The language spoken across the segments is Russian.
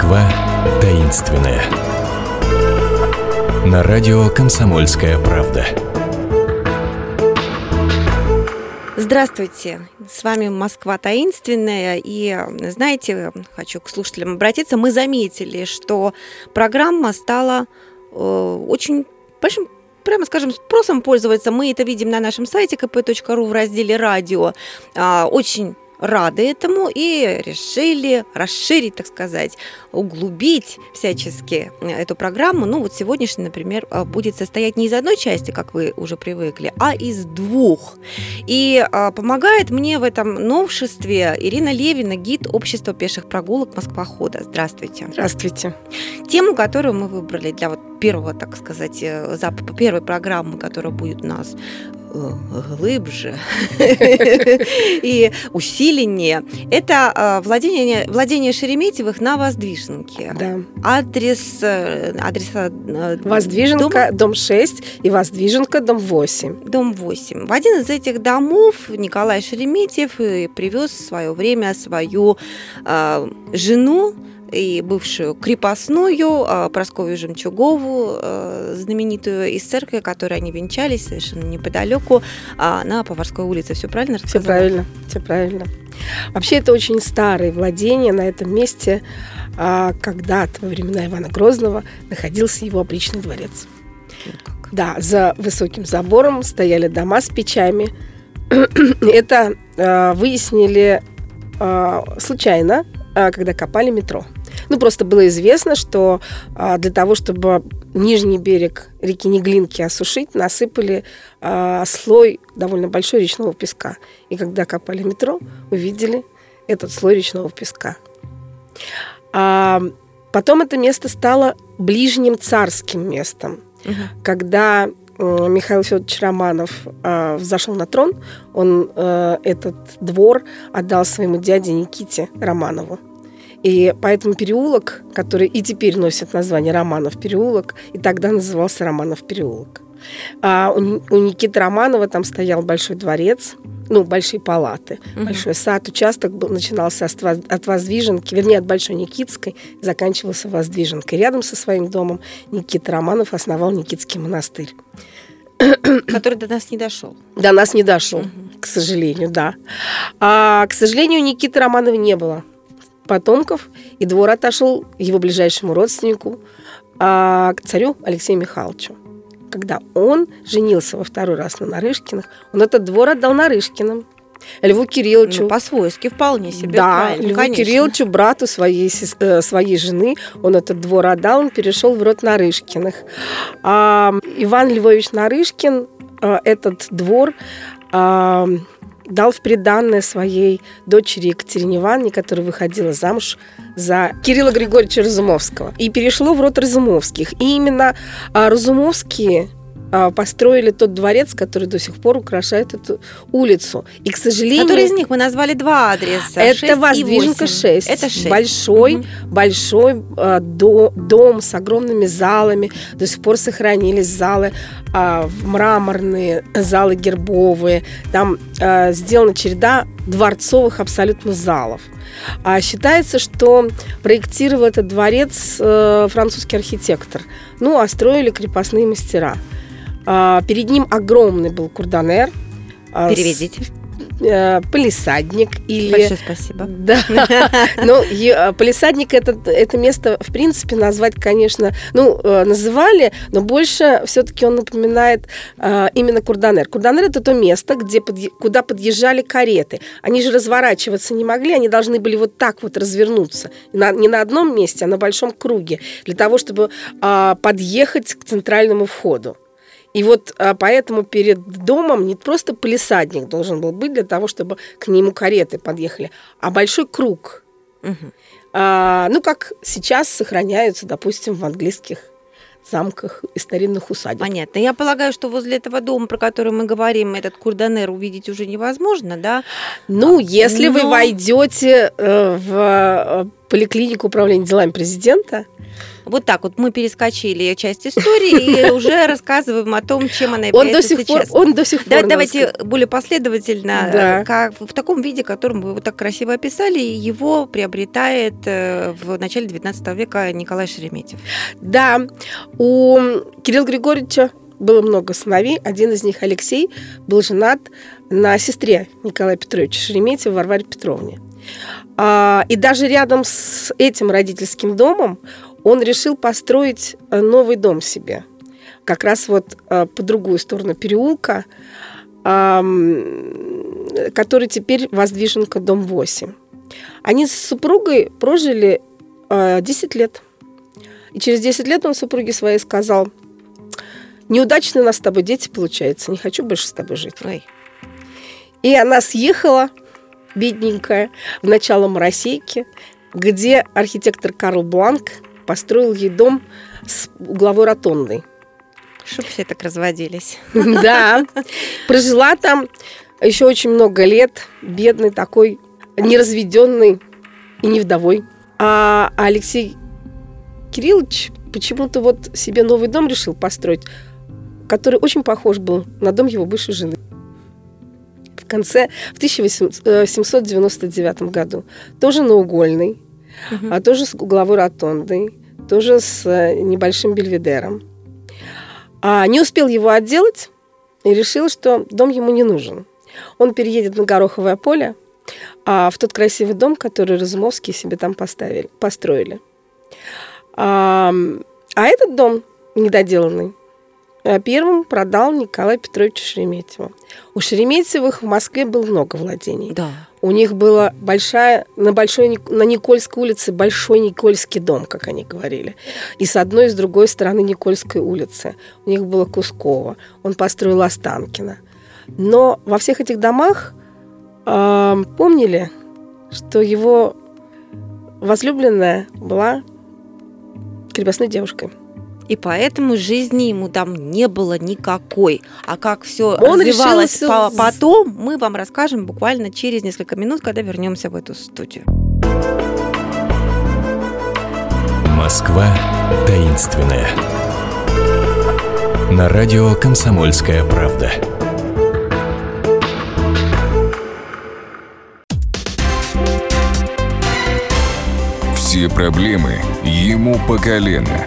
Москва таинственная. На радио «Комсомольская правда». Здравствуйте, с вами Москва таинственная. И знаете, хочу к слушателям обратиться. Мы заметили, что программа стала э, очень большим прямо скажем, спросом пользоваться. Мы это видим на нашем сайте kp.ru в разделе «Радио». А, очень рады этому и решили расширить, так сказать, углубить всячески эту программу. Ну вот сегодняшний, например, а, будет состоять не из одной части, как вы уже привыкли, а из двух. И а, помогает мне в этом новшестве Ирина Левина, гид общества пеших прогулок Москвохода. Здравствуйте. Здравствуйте. Тему, которую мы выбрали для вот первого, так сказать, э, первой программы, которая будет у нас Э, глубже и усиленнее. Это э, владение, владение Шереметьевых на Воздвиженке. Да. Адрес, адреса... Воздвиженка, дом, дом 6 и Воздвиженка, дом 8. Дом 8. В один из этих домов Николай Шереметьев привез в свое время свою э, жену, и бывшую крепостную а, Просковью Жемчугову, а, знаменитую из церкви, которой они венчались совершенно неподалеку а, на Поварской улице. Все правильно рассказала? Все правильно, все правильно. Вообще это очень старые владения на этом месте. Когда-то во времена Ивана Грозного находился его опричный дворец. Да, за высоким забором стояли дома с печами. Это выяснили случайно, когда копали метро. Ну, просто было известно, что а, для того, чтобы нижний берег реки Неглинки осушить, насыпали а, слой довольно большой речного песка. И когда копали метро, увидели этот слой речного песка. А потом это место стало ближним царским местом. Угу. Когда Михаил Федорович Романов э, взошел на трон, он э, этот двор отдал своему дяде Никите Романову. И поэтому переулок, который и теперь носит название Романов переулок, и тогда назывался Романов переулок. А у, Никиты Романова там стоял большой дворец, ну, большие палаты, угу. большой сад. Участок был, начинался от, от Воздвиженки, вернее, от Большой Никитской, заканчивался Воздвиженкой. Рядом со своим домом Никита Романов основал Никитский монастырь. Который до нас не дошел. До нас не дошел, угу. к сожалению, да. А, к сожалению, Никиты Романова не было потомков, и двор отошел его ближайшему родственнику, а, к царю Алексею Михайловичу. Когда он женился во второй раз на Нарышкиных, он этот двор отдал Нарышкиным. Льву Кирилловичу. Ну, по-свойски вполне себе. Да, Льву конечно. Кирилловичу, брату своей, э, своей жены, он этот двор отдал, он перешел в род Нарышкиных. А Иван Львович Нарышкин э, этот двор а, дал в приданное своей дочери Екатерине Ивановне, которая выходила замуж за Кирилла Григорьевича Разумовского. И перешло в род Разумовских. И именно а, Разумовские построили тот дворец, который до сих пор украшает эту улицу. И, к сожалению... Который из них мы назвали два адреса. Это Воздвиженка 6. Это 6. Большой, угу. большой э, до, дом с огромными залами. До сих пор сохранились залы э, мраморные, залы гербовые. Там э, сделана череда дворцовых абсолютно залов. А считается, что проектировал этот дворец э, французский архитектор. Ну, а строили крепостные мастера. А, перед ним огромный был курданер. А, Переведите. Э, полисадник или... Большое спасибо. Да. Ну, э, полисадник это, это место, в принципе, назвать, конечно, ну, э, называли, но больше все-таки он напоминает именно Курданер. Курданер это то место, где куда подъезжали кареты. Они же разворачиваться не могли, они должны были вот так вот развернуться. На, не на одном месте, а на большом круге, для того, чтобы а, подъехать к центральному входу. И вот а, поэтому перед домом не просто полисадник должен был быть для того, чтобы к нему кареты подъехали, а большой круг. Угу. А, ну, как сейчас сохраняются, допустим, в английских замках и старинных усадьбах. Понятно. Я полагаю, что возле этого дома, про который мы говорим, этот курданер увидеть уже невозможно, да? Ну, если Но... вы войдете э, в э, поликлинику управления делами президента, Вот так вот мы перескочили часть истории и уже рассказываем о том, чем она Он до является сих пор, сейчас. он до сих Да, пор. давайте более последовательно, Да. э, как в таком виде, которым вы его так красиво описали, его приобретает э, в начале 19 века Николай Шереметьев. Да, у Кирилла Григорьевича было много сыновей. Один из них, Алексей, был женат на сестре Николая Петровича Шереметьева Варваре Петровне. А, И даже рядом с этим родительским домом он решил построить э, новый дом себе. Как раз вот э, по другую сторону переулка, который теперь воздвиженка дом 8. Они с супругой прожили э, 10 лет. И через 10 лет он супруге своей сказал, неудачно у нас с тобой дети получаются, не хочу больше с тобой жить. Ой. И она съехала, бедненькая, в начало Моросейки, где архитектор Карл Бланк построил ей дом с угловой ротондой. Чтоб все так разводились. Да, прожила там еще очень много лет, бедный такой, неразведенный и не вдовой. А Алексей Кириллович почему-то вот себе новый дом решил построить, который очень похож был на дом его бывшей жены. В конце, в 1799 году. Тоже наугольный, Мгм. а тоже с угловой ротондой, тоже с э, небольшим бельведером. А не успел его отделать и решил, что дом ему не нужен. Он переедет на Гороховое поле, а в тот красивый дом, который Разумовские себе там поставили, построили. А, а этот дом недоделанный э, первым продал Николай Петрович Шереметьеву. У Шереметьевых в Москве было много владений. Да. У них было большая, на, большой, на Никольской улице большой Никольский дом, как они говорили. И с одной, и с другой стороны Никольской улицы. У них было Кусково. Он построил Останкино. Но во всех этих домах э, помнили, что его возлюбленная была крепостной девушкой. И поэтому жизни ему там не было никакой. А как все Он развивалось решил по- потом, мы вам расскажем буквально через несколько минут, когда вернемся в эту студию. Москва таинственная. На радио Комсомольская правда. Все проблемы ему по колено.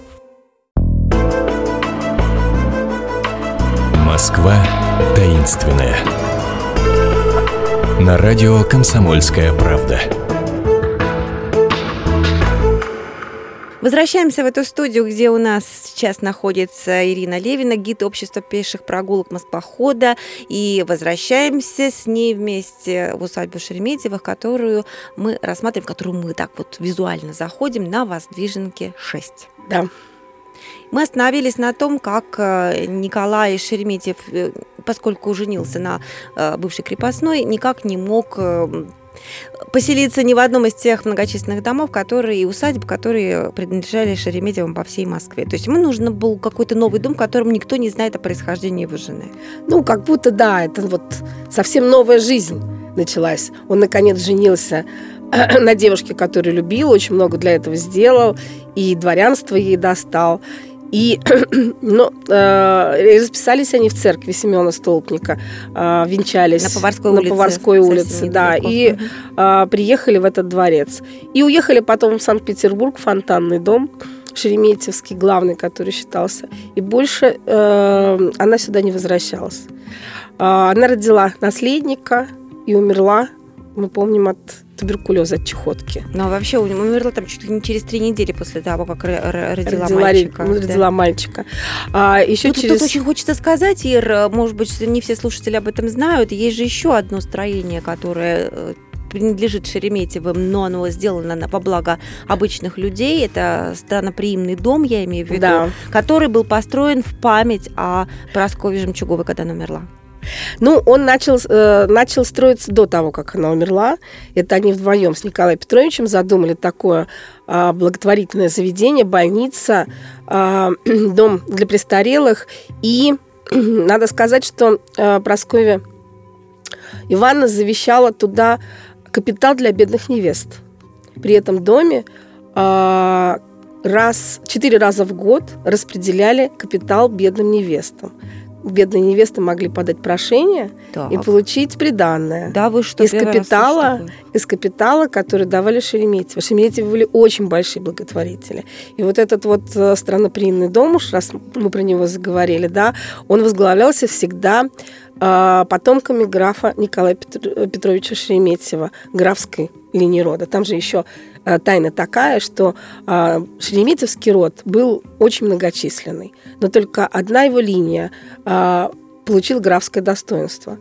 Москва таинственная. На радио Комсомольская правда. Возвращаемся в эту студию, где у нас сейчас находится Ирина Левина, гид общества пеших прогулок Москвохода. И возвращаемся с ней вместе в усадьбу Шереметьевых, которую мы рассматриваем, в которую мы так вот визуально заходим на Воздвиженке 6. Да. Мы остановились на том, как э, Николай Шереметьев, э, поскольку женился на э, бывшей крепостной, никак не мог поселиться ни в одном из тех многочисленных домов, которые и усадеб, которые принадлежали Шереметьевым по всей Москве. То есть ему нужен был какой-то новый дом, в котором никто не знает о происхождении его жены. Ну, как будто, да, это вот совсем новая жизнь началась. Он, наконец, женился на девушке, которую любил, очень много для этого сделал, и дворянство ей достал. И ну, э, расписались они в церкви Семена Столпника, э, венчались На Поварской на улице, Поварской улице, да, недалеко. и э, приехали в этот дворец. И уехали потом в Санкт-Петербург, в фонтанный дом, Шереметьевский, главный, который считался. И больше э, она сюда не возвращалась. А, Она родила наследника и умерла, мы помним, от туберкулеза от чехотки. Ну, а вообще умерла там чуть ли не через три недели после того, как родила, родила мальчика. Ну, родила да. мальчика. А еще тут, через... тут очень хочется сказать, Ир, может быть, не все слушатели об этом знают, есть же еще одно строение, которое э, принадлежит Шереметьевым, но оно сделано во благо обычных людей. Это странноприимный дом, я имею в виду, да. который был построен в память о Прасковье Жемчуговой, когда она умерла. Ну, он начал, э, начал строиться до того, как она умерла. Это они вдвоем с Николаем Петровичем задумали такое э, благотворительное заведение, больница, э, дом для престарелых. И надо сказать, что э, Прасковья Ивановна завещала туда капитал для бедных невест. При этом доме э, раз, четыре раза в год распределяли капитал бедным невестам бедные невесты могли подать прошение так. и получить приданное. Да, вы что? Из капитала, из капитала, который давали Шереметьево. Шереметьевы были очень большие благотворители. И вот этот вот э, странноприимный дом, уж раз мы про него заговорили, да, он возглавлялся всегда э, потомками графа Николая Петровича Шереметьева, графской линии рода. Там же еще Э, тайна такая, что э, Шереметьевский род был очень многочисленный, но только одна его линия э, получила графское достоинство.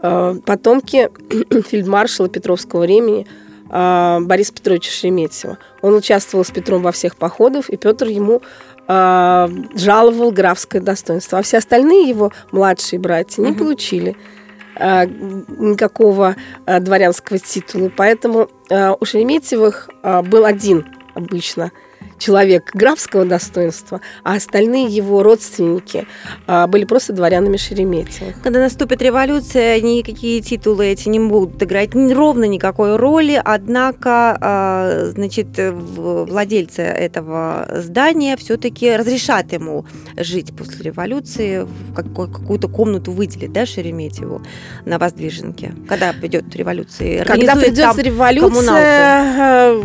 Потомки фельдмаршала Петровского времени Бориса Петровича Шереметьева. Он участвовал с Петром во всех походах, и Петр ему жаловал графское достоинство. А все остальные его младшие братья не угу. получили Э, никакого э, дворянского титула. Поэтому э, у Шереметьевых был один обычно человек графского достоинства, а остальные его родственники а, были просто дворянами Шереметьева. Когда наступит революция, никакие титулы эти не будут играть ровно никакой роли, однако, а, значит, владельцы этого здания все-таки разрешат ему жить после революции, в какую-то комнату выделить, да, Шереметьеву на Воздвиженке, когда придет революция. Когда придет революция, э,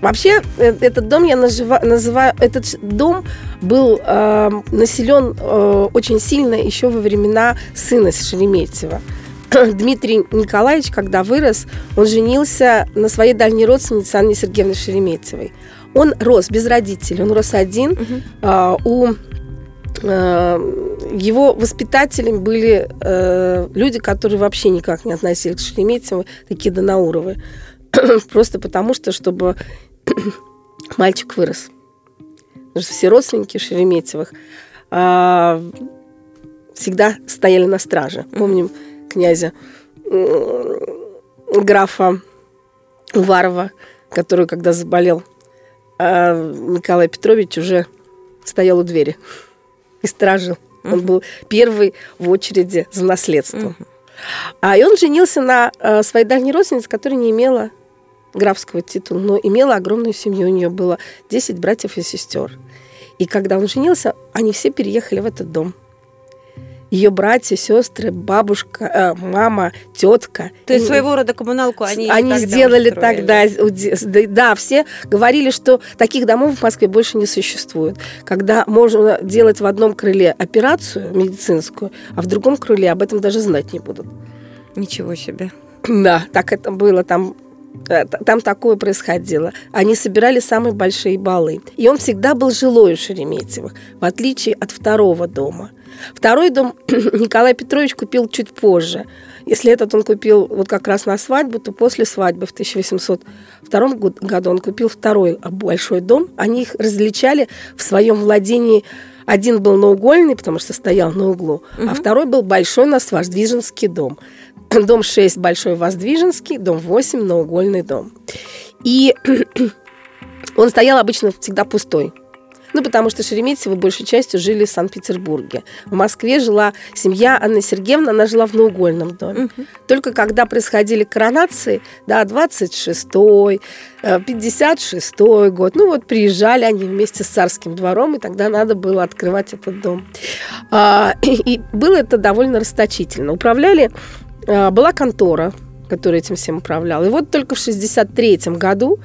вообще э, этот дом я называю, называю этот дом был э, населен э, очень сильно еще во времена сына Шереметьева. Дмитрий Николаевич, когда вырос, он женился на своей дальней родственнице Анне Сергеевне Шереметьевой. Он рос без родителей, он рос один. Угу. Э, у его воспитателями были э, люди, которые вообще никак не относились к Шереметьеву, такие Данауровы. Просто потому что, чтобы мальчик вырос. Потому что все родственники Шереметьевых а, всегда стояли на страже. Помним князя графа Уварова, который, когда заболел, а Николай Петрович уже стоял у двери и стражил. Он был первый в очереди за наследство. А и он женился на а, своей дальней родственнице, которая не имела графского титула, но имела огромную семью. У нее было 10 братьев и сестер. И когда он женился, они все переехали в этот дом. Ее братья, сестры, бабушка, э, мама, тетка. То есть своего рода коммуналку они Они сделали тогда. Да, все говорили, что таких домов в Москве больше не существует. Когда можно делать в одном крыле операцию медицинскую, а в другом крыле об этом даже знать не будут. Ничего себе. Да, так это было. Там там такое происходило. Они собирали самые большие балы. И он всегда был жилой у Шереметьевых, в отличие от второго дома. Второй дом Николай Петрович купил чуть позже. Если этот он купил вот как раз на свадьбу, то после свадьбы в 1802 году он купил второй большой дом. Они их различали в своем владении. Один был наугольный, потому что стоял на углу, угу. а второй был большой Воздвиженский дом дом 6 Большой Воздвиженский, дом 8 Наугольный дом. И он стоял обычно всегда пустой. Ну, потому что Шереметьевы большей частью жили в Санкт-Петербурге. В Москве жила семья Анны Сергеевны, она жила в Наугольном доме. Угу. Только когда происходили коронации, да, 26-й, 56-й год, ну вот приезжали они вместе с царским двором, и тогда надо было открывать этот дом. А, и было это довольно расточительно. Управляли была контора, которая этим всем управляла. И вот только в 1963 году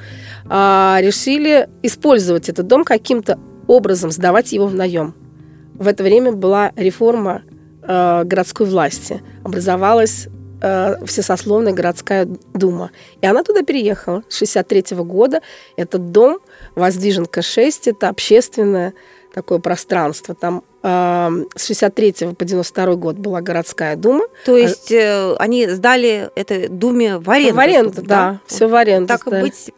а, решили использовать этот дом каким-то образом, сдавать его в наем. В это время была реформа а, городской власти. Образовалась всесословная городская дума. И она туда переехала с 63 года. Этот дом Воздвиженка 6, это общественное такое пространство. Там с 63 по 92 год была городская дума. То есть э, они сдали это думе в аренду? В аренду, да, да. все в аренду. Так сдали. быть,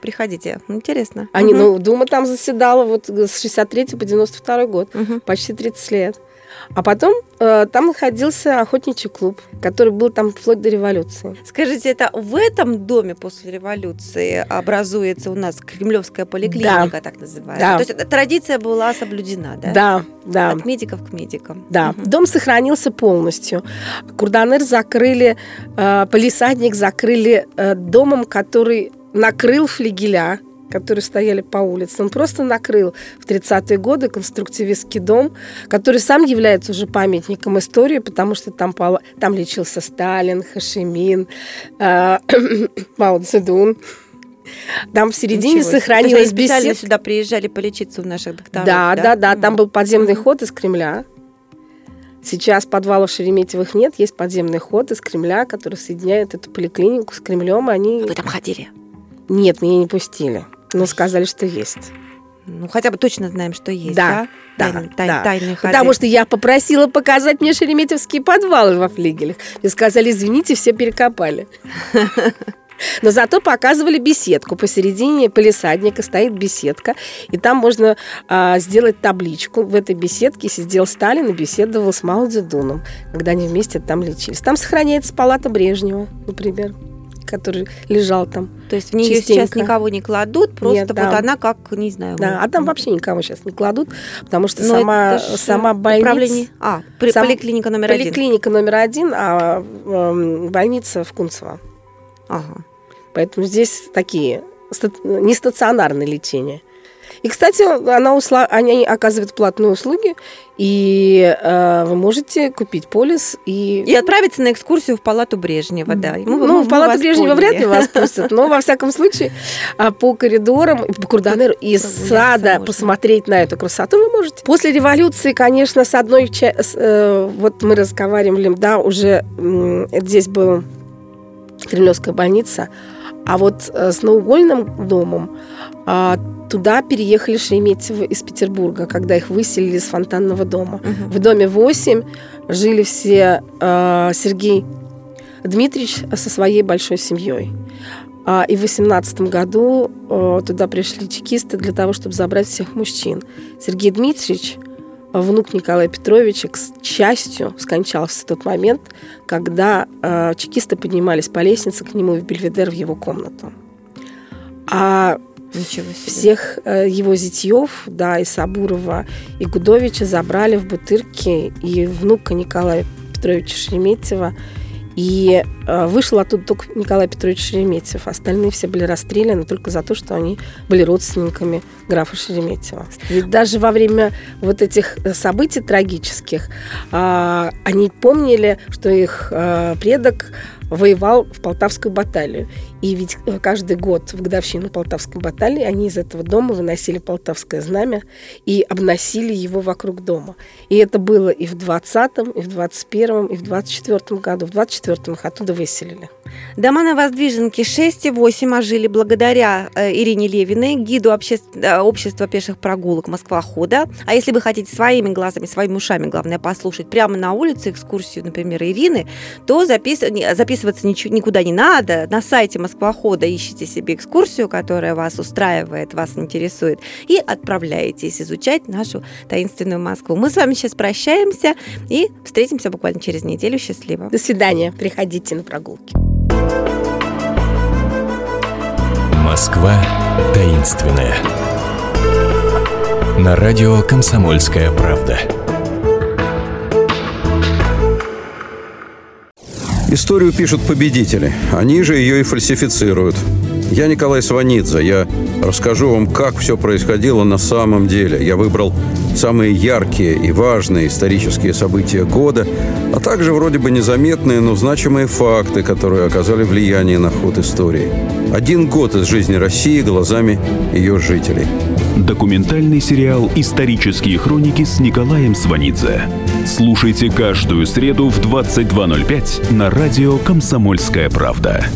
приходите. Интересно. Они, угу. ну, дума там заседала вот с 63 по 92 год, угу. почти 30 лет. А потом э, там находился охотничий клуб, который был там вплоть до революции. Скажите, это в этом доме после революции образуется у нас кремлевская поликлиника, да. так называемая? Да. То есть эта традиция была соблюдена, да? Да, да. От медиков к медикам. Да. Угу. Дом сохранился полностью. Курданер закрыли, э, полисадник закрыли э, домом, который накрыл флигеля которые стояли по улице. Он просто накрыл в 30-е годы конструктивистский дом, который сам является уже памятником истории, потому что там, там лечился Сталин, Хашимин, э, Мао Цзэдун. Там в середине Ничего. сохранилась беседка. сюда приезжали полечиться у наших докторов. Да, да, да. да. Там был подземный ход из Кремля. Сейчас подвалов Шереметьевых нет, есть подземный ход из Кремля, который соединяет эту поликлинику с Кремлем. Они... Вы там ходили? Нет, меня не пустили. Но сказали, что есть. Ну, хотя бы точно знаем, что есть, да? Да, да, да. Тайные ходы. Потому что я попросила показать мне шереметьевские подвалы во флигелях. И сказали, извините, все перекопали. Но зато показывали беседку. Посередине полисадника стоит беседка, и там можно а, сделать табличку. В этой беседке сидел Сталин и беседовал с Мао Цзэдуном, когда они вместе там лечились. Там сохраняется палата Брежнева, например который лежал там. То есть в нее частенько. сейчас никого не кладут, просто Нет, да. вот она как, не знаю. Да, а там вообще никого сейчас не кладут, потому что Но сама, сама больница... Управление... А, при, сам, поликлиника номер один. Поликлиника номер один, а э, больница в Кунцево. Ага. Поэтому здесь такие нестационарные лечения. И, кстати, она усла... они оказывают платные услуги, и э, вы можете купить полис и... И отправиться на экскурсию в палату Брежнева, да. Мы, ну, мы, в палату Брежнева поняли. вряд ли вас пустят, но, во всяком случае, а, по коридорам, по Курданеру из сада можно. посмотреть на эту красоту вы можете. После революции, конечно, с одной... э, вот мы разговаривали, да, уже здесь был Кремлевская больница, а вот э, с наугольным домом а, туда переехали Шереметьевы из Петербурга, когда их выселили из фонтанного дома. Угу. В доме 8 жили все э, Сергей Дмитриевич со своей большой семьей. А, и в 18 году э, туда пришли чекисты для того, чтобы забрать всех мужчин. Сергей Дмитриевич, внук Николая Петровича, к счастью, скончался в тот момент, когда э, чекисты поднимались по лестнице к нему в Бельведер в его комнату. А. Всех э, его зятьев, да, и Сабурова, и Гудовича забрали в Бутырки, и внука Николая Петровича Шереметьева. И э, вышел оттуда только Николай Петрович Шереметьев. Остальные все были расстреляны только за то, что они были родственниками графа Шереметьева. Ведь даже во время вот этих э, событий трагических э, они помнили, что их э, предок воевал в Полтавскую баталию. И ведь э, каждый год в годовщину Полтавской баталии они из этого дома выносили полтавское знамя и обносили его вокруг дома. И это было и в 20-м, и в 21-м, и в 24-м году. В 24-м их оттуда выселили. Дома на Воздвиженке 6 и 8 ожили благодаря э, Ирине Левиной, гиду обществ... Э, общества пеших прогулок Москва-хода. А если вы хотите своими глазами, своими ушами, главное, послушать прямо на улице экскурсию, например, Ирины, то запис... записываться ничего, никуда не надо. На сайте Москва-хода ищите себе экскурсию, которая вас устраивает, вас интересует, и отправляетесь изучать нашу таинственную Москву. Мы с вами сейчас прощаемся и встретимся буквально через неделю. Счастливо. До свидания. Приходите на прогулки. Москва таинственная. На радио «Комсомольская правда». Историю пишут победители. Они же ее и фальсифицируют. Я Николай Сванидзе. Я расскажу вам, как все происходило на самом деле. Я выбрал самые яркие и важные исторические события года, а также вроде бы незаметные, но значимые факты, которые оказали влияние на ход истории. Один год из жизни России глазами ее жителей. Документальный сериал «Исторические хроники» с Николаем Сванидзе. Слушайте каждую среду в 22.05 на радио «Комсомольская правда».